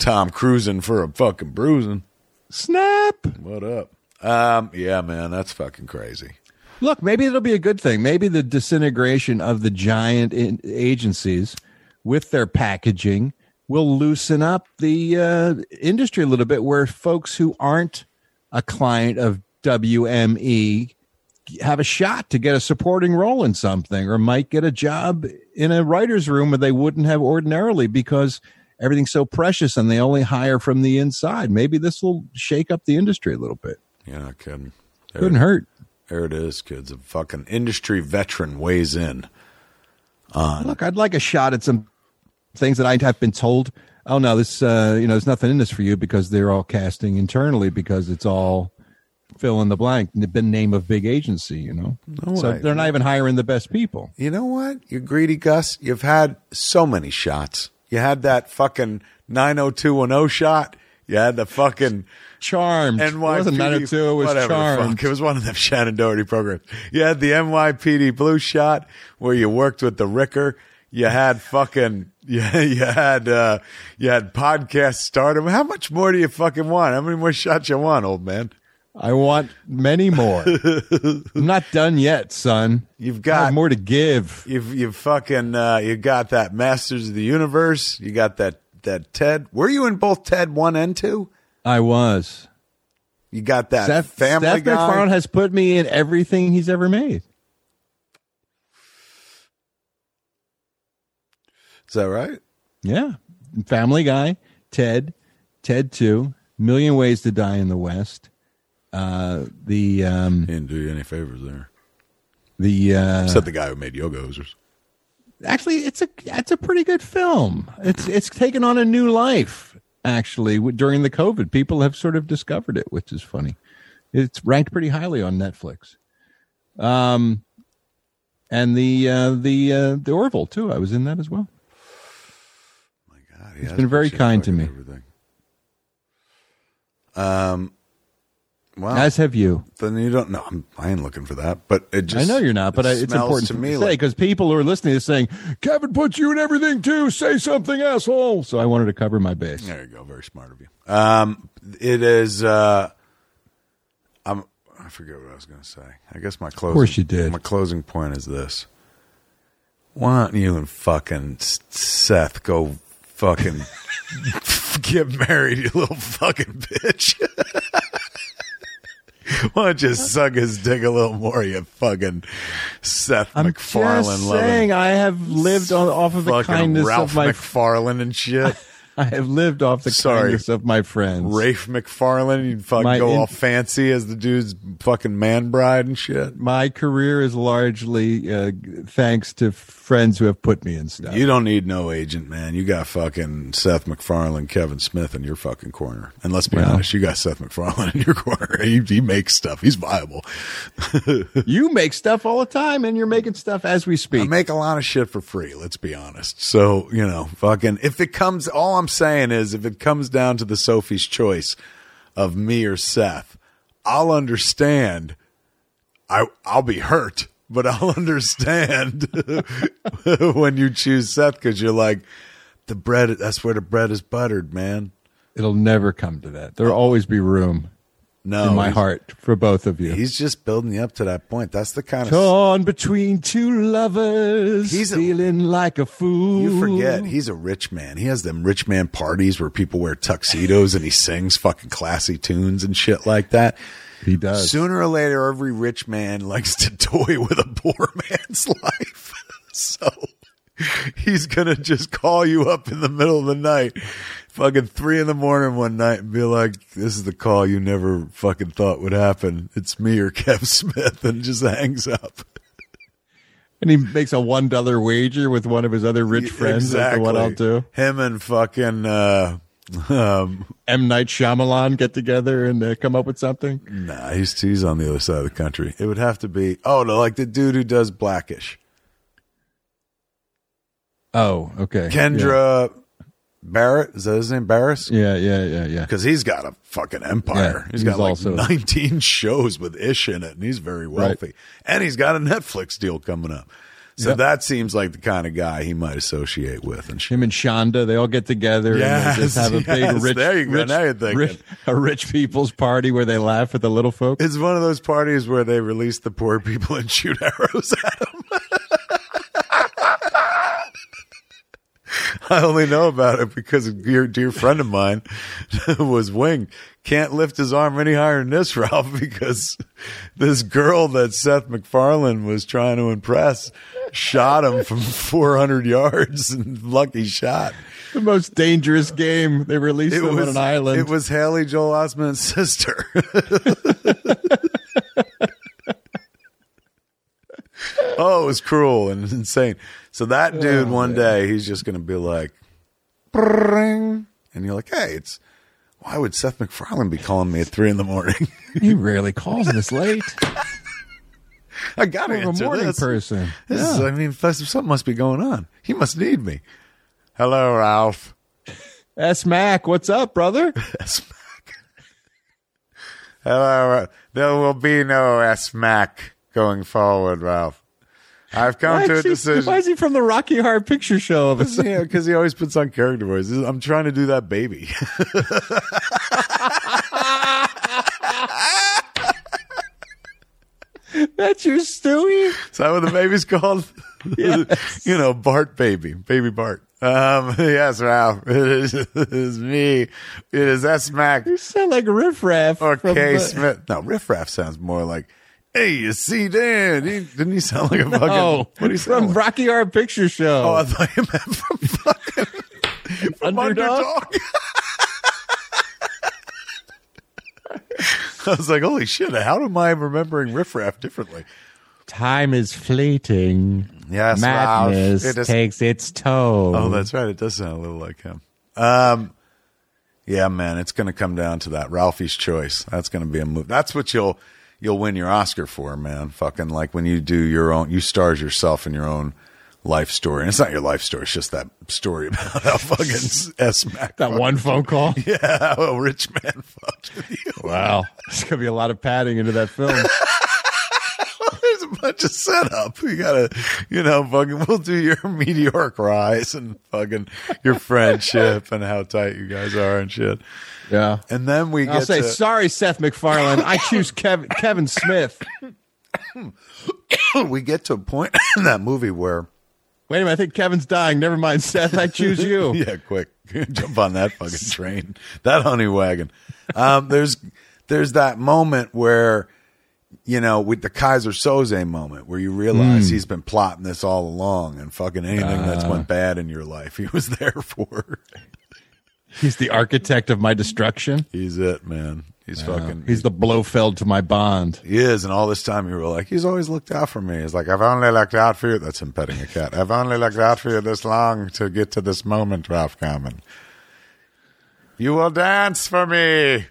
Tom cruising for a fucking bruising. snap. What up? Um, yeah, man, that's fucking crazy. Look, maybe it'll be a good thing. Maybe the disintegration of the giant in- agencies with their packaging will loosen up the uh, industry a little bit, where folks who aren't a client of WME have a shot to get a supporting role in something, or might get a job in a writer's room where they wouldn't have ordinarily because everything's so precious and they only hire from the inside. Maybe this will shake up the industry a little bit. Kidding. There, Couldn't hurt. there it is, kids. A fucking industry veteran weighs in. On. Look, I'd like a shot at some things that I have been told. Oh no, this uh, you know, there's nothing in this for you because they're all casting internally because it's all fill in the blank, the name of big agency. You know, so way. they're not even hiring the best people. You know what? You greedy Gus. You've had so many shots. You had that fucking 90210 shot. You had the fucking Charmed. NYPD. it wasn't 902, it was whatever the Charmed. fuck. It was one of them Shannen Doherty programs. You had the NYPD Blue Shot where you worked with the Ricker. You had fucking you, you had uh you had podcast stardom. How much more do you fucking want? How many more shots you want, old man? I want many more. I'm not done yet, son. You've got more to give. You've you've fucking uh, you got that Masters of the Universe. You got that that Ted. Were you in both Ted one and two? I was. You got that Seth, Family Seth Guy. MacFarlane has put me in everything he's ever made. Is that right? Yeah. Family Guy, Ted, Ted 2, Million Ways to Die in the West. Uh, the um, didn't do you any favors there. the uh, Except the guy who made Yoga Hosers. actually it's a it's a pretty good film. It's it's taken on a new life actually during the COVID. People have sort of discovered it, which is funny. It's ranked pretty highly on Netflix. Um, and the uh, the uh, the Orville too. I was in that as well. My God, He's been very kind to me. Everything. Um. Well, As have you. then you don't know. I'm, I ain't looking for that, but it just. I know you're not, but it I, it's important to to me say like because people who are listening is saying Kevin puts you in everything too. Say something, asshole. So I wanted to cover my base. There you go. Very smart of you. Um, it is. Uh, I'm. I forget what I was going to say. I guess my closing. Of course you did. My closing point is this: Why don't you and fucking Seth go fucking get married, you little fucking bitch? Why don't you suck his dick a little more, you fucking Seth I'm MacFarlane just saying I have lived on, off of the kindness Ralph of my. McFarlane and shit. I have lived off the Sorry. kindness of my friends. Rafe McFarlane, you'd fucking My go in- all fancy as the dude's fucking man bride and shit. my career is largely uh, thanks to friends who have put me in stuff. You don't need no agent, man. You got fucking Seth MacFarlane, Kevin Smith in your fucking corner. And let's be Well. honest, you got Seth MacFarlane in your corner. He, he makes stuff. He's viable. You make stuff all the time, and you're making stuff as we speak. I make a lot of shit for free, let's be honest. So, you know, fucking, if it comes, all I'm saying is if it comes down to the Sophie's choice of me or Seth, I'll understand. I, I'll be hurt, but I'll understand when you choose Seth because you're like, the bread, that's where the bread is buttered, man. It'll never come to that. There'll always be room No, in my heart for both of you. He's just building you up to that point. That's the kind of Torn between two lovers, He's a- feeling like a fool. You forget he's a rich man. He has them rich man parties where people wear tuxedos and he sings fucking classy tunes and shit like that. he does. Sooner or later, every rich man likes to toy with a poor man's life. so he's gonna just call you up in the middle of the night, fucking three in the morning one night, and be like, "This is the call you never fucking thought would happen. It's me or Kev Smith," and just hangs up. and he makes a one dollar wager with one of his other rich friends. That's what I'll do. Him and fucking uh, um, M Night Shyamalan get together and uh, come up with something. Nah, he's he's on the other side of the country. It would have to be oh no, like the dude who does Blackish, Oh, okay. Kendra Barrett. Is that his name? Barris? Yeah, yeah, yeah, yeah. Because he's got a fucking empire. Yeah, he's got he's like also- 19 shows with Ish in it, and he's very wealthy. And he's got a Netflix deal coming up. So Yep. that seems like the kind of guy he might associate with. And. Him and Shonda, they all get together Yes, and they just have a big rich, there you go. rich, Now you're thinking. rich- a rich people's party where they laugh at the little folks. It's one of those parties where they release the poor people and shoot arrows at them. I only know about it because a dear, dear friend of mine was winged. Can't lift his arm any higher than this, Ralph, because this girl that Seth MacFarlane was trying to impress shot him from 400 yards and lucky shot. the most dangerous game. They released It was on an island. It was Haley Joel Osment's sister. Oh, it was cruel and insane. So that dude, Oh, one day, he's just going to be like, "Bring," and you're like, "Hey, it's why would Seth MacFarlane be calling me at three in the morning? he rarely calls this late. I got to of a morning this. person. This is, I mean, something must be going on. He must need me. Hello, Ralph. S Mac, what's up, brother? S-Mac. Hello. uh, There will be no S-Mac going forward, Ralph. I've come to a decision. why is he from the Rocky Horror Picture Show? Of a sudden? Yeah, because he always puts on character voices. I'm trying to do that baby. That's your Stewie. Is that what the baby's called? Yes. you know, Bart baby, baby Bart. Um, yes, Ralph. It is, it is me. It is S Mac You sound like Riff Raff. or K the- Smith. No, Riff Raff sounds more like, hey, you see Dan? He, didn't he sound like a fucking, Oh, what sound from like? Rocky Horror Picture Show. Oh, I thought you meant from fucking from Underdog? underdog. I was like, holy shit, how am I remembering Riff Raff differently? Time is fleeting. Yes. Madness It is- takes its toll. Oh, that's right. It does sound a little like him. Um, yeah, man, it's going to come down to that. Ralphie's choice. That's going to be a move. That's what you'll you'll win your Oscar for, man. Fucking like when you do your own, you stars yourself in your own life story, and it's not your life story. It's just that story about how fucking S Mac that one phone call. Yeah, how a rich man fucked with you. Wow, there's gonna be a lot of padding into that film. There's a bunch of setup. You gotta, you know, fucking. We'll do your meteoric rise and fucking your friendship and how tight you guys are and shit. Yeah, And then we get I'll say to, sorry, Seth MacFarlane. I choose Kev- Kevin Smith. we get to a point in that movie where Wait a minute, I think Kevin's dying. Never mind, Seth. I choose you. yeah, quick, jump on that fucking train, that honey wagon. Um, there's there's that moment where you know with the Keyser Söze moment where you realize he's been plotting this all along and fucking anything that's went bad in your life, he was there for. He's the architect of my destruction. He's it, man. He's fucking. He's the Blofeld to my Bond. He is, and all this time you were like, he's always looked out for me. He's like, I've only looked out for you. That's him petting a cat. I've only looked out for you this long to get to this moment, Ralph Garman. You will dance for me.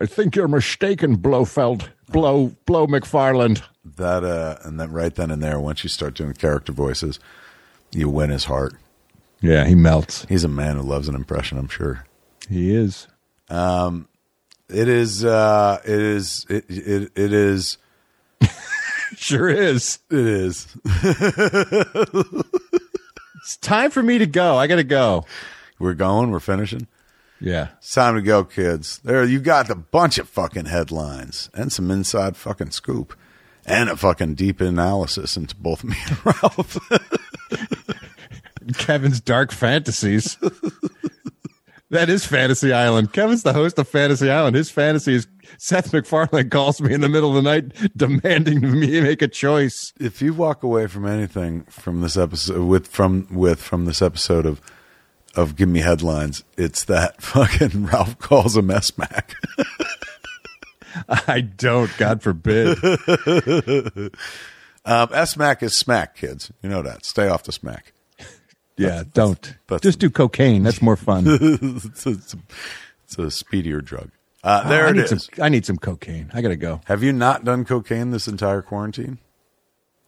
I think you're mistaken, Blofeld. Blow, blow McFarland. That uh, and then right then and there, once you start doing character voices, you win his heart. Yeah, he melts. He's a man who loves an impression. I'm sure. He is. Um, It is. Uh, it is. It, it. It is. Sure is. It is. It's time for me to go. I got to go. We're going. We're finishing. Yeah. It's time to go, kids. There, you got a bunch of fucking headlines and some inside fucking scoop and a fucking deep analysis into both me and Ralph. Kevin's dark fantasies. that is Fantasy Island. Kevin's the host of Fantasy Island. His fantasy is Seth MacFarlane calls me in the middle of the night demanding me make a choice. if you walk away from anything from this episode with from with from this episode of of Give Me Headlines, it's that fucking Ralph calls a S Mac. I don't, God forbid. Um, S Mac is smack, kids. You know that. Stay off the smack. Yeah, don't. That's- Just do cocaine. That's more fun. it's, a, it's, a, speedier drug. Uh, there I it need is. some I need some cocaine. I got to go. Have you not done cocaine this entire quarantine?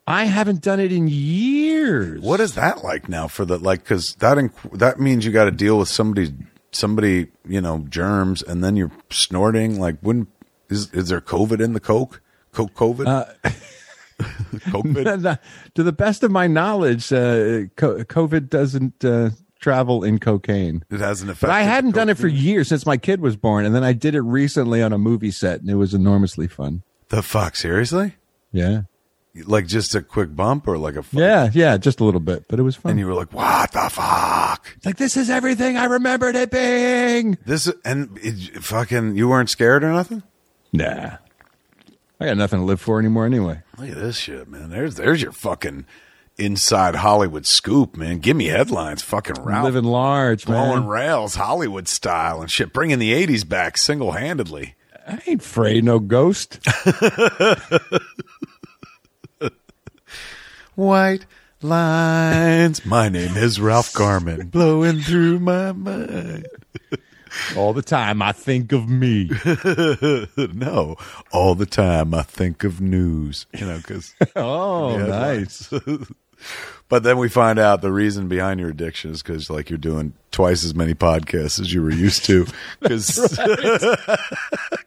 I haven't done it in years. What is that like now for the like? Because that inc- that means you got to deal with somebody, somebody, you know, germs, and then you're snorting. Like, wouldn't is is there COVID in the coke? Coke COVID? COVID? to the best of my knowledge, uh, COVID doesn't uh, travel in cocaine. It has an effect. But I hadn't done it for years since my kid was born, and then I did it recently on a movie set, and it was enormously fun. the fuck. Seriously? Yeah, Like just a quick bump or like a fuck- yeah, yeah, just a little bit, but it was fun. And you were like, what the fuck? It's like this is everything I remembered it being. This and it, fucking you weren't scared or nothing. Nah, I got nothing to live for anymore anyway. Look at this shit, man. There's there's your fucking inside Hollywood scoop, man. Give me headlines, fucking Ralph. Living large, blowing man. rails, Hollywood style and shit, bringing the '80s back single handedly. I ain't afraid no ghost. White lines. My name is Ralph Garman, blowing through my mind. All the time, I think of me. no, all the time I think of news, you know, because Oh, nice. but then we find out the reason behind your addiction is because like you're doing twice as many podcasts as you were used to. Because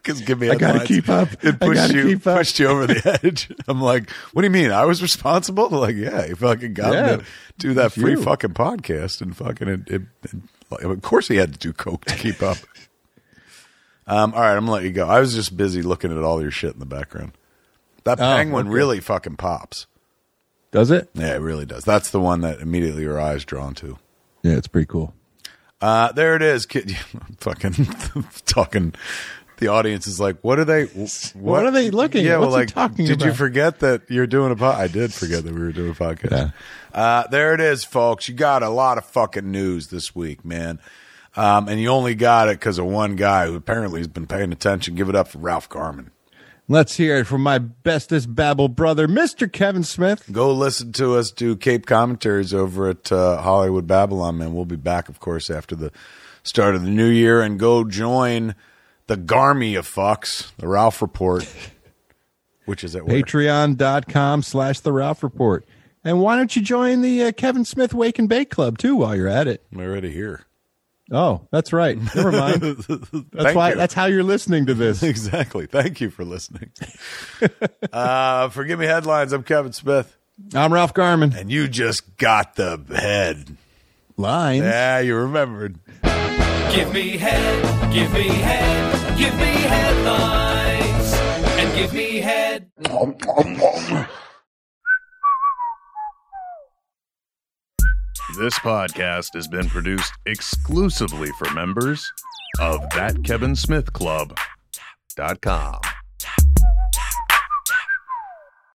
because give me I gotta keep up. It pushed you up. pushed you over the edge. I'm like, what do you mean? I was responsible? They're like, yeah, you fucking got Yeah. to do that free you. fucking podcast and fucking it, it, it- of course he had to do coke to keep up. Um, all right, I'm gonna let you go. I was just busy looking at all your shit in the background. That Oh, penguin okay. really fucking pops. Does it? Yeah, it really does. That's the one that immediately your eyes drawn to. Yeah, it's pretty cool. Uh, there it is. Kid, fucking talking. The audience is like, "What are they? What, What are they looking Yeah, at? well, What's he like, talking did you forget that you're doing a pod? I did forget that we were doing a podcast. Yeah. Uh, there it is, folks. You got a lot of fucking news this week, man. Um, and you only got it because of one guy who apparently has been paying attention. Give it up for Ralph Garman. Let's hear it from my bestest babble brother, Mr. Kevin Smith. Go listen to us do Cape commentaries over at uh, Hollywood Babble-On, man. We'll be back, of course, after the start of the new year, and go join the Garmy of fucks, the Ralph Report, which is at? Patreon.com slash The Ralph Report. And why don't you join the uh, Kevin Smith Wake and Bake Club, too, while you're at it? We're already here. Oh, that's right. Never mind. That's Thank why. you. That's how you're listening to this. Exactly. Thank you for listening. uh, for Give Me Headlines, I'm Kevin Smith, I'm Ralph Garman. and you just got the head. Lines. Yeah, you remembered. Give me head, give me head, give me headlines, and give me head. This podcast has been produced exclusively for members of That Kevin Club.com.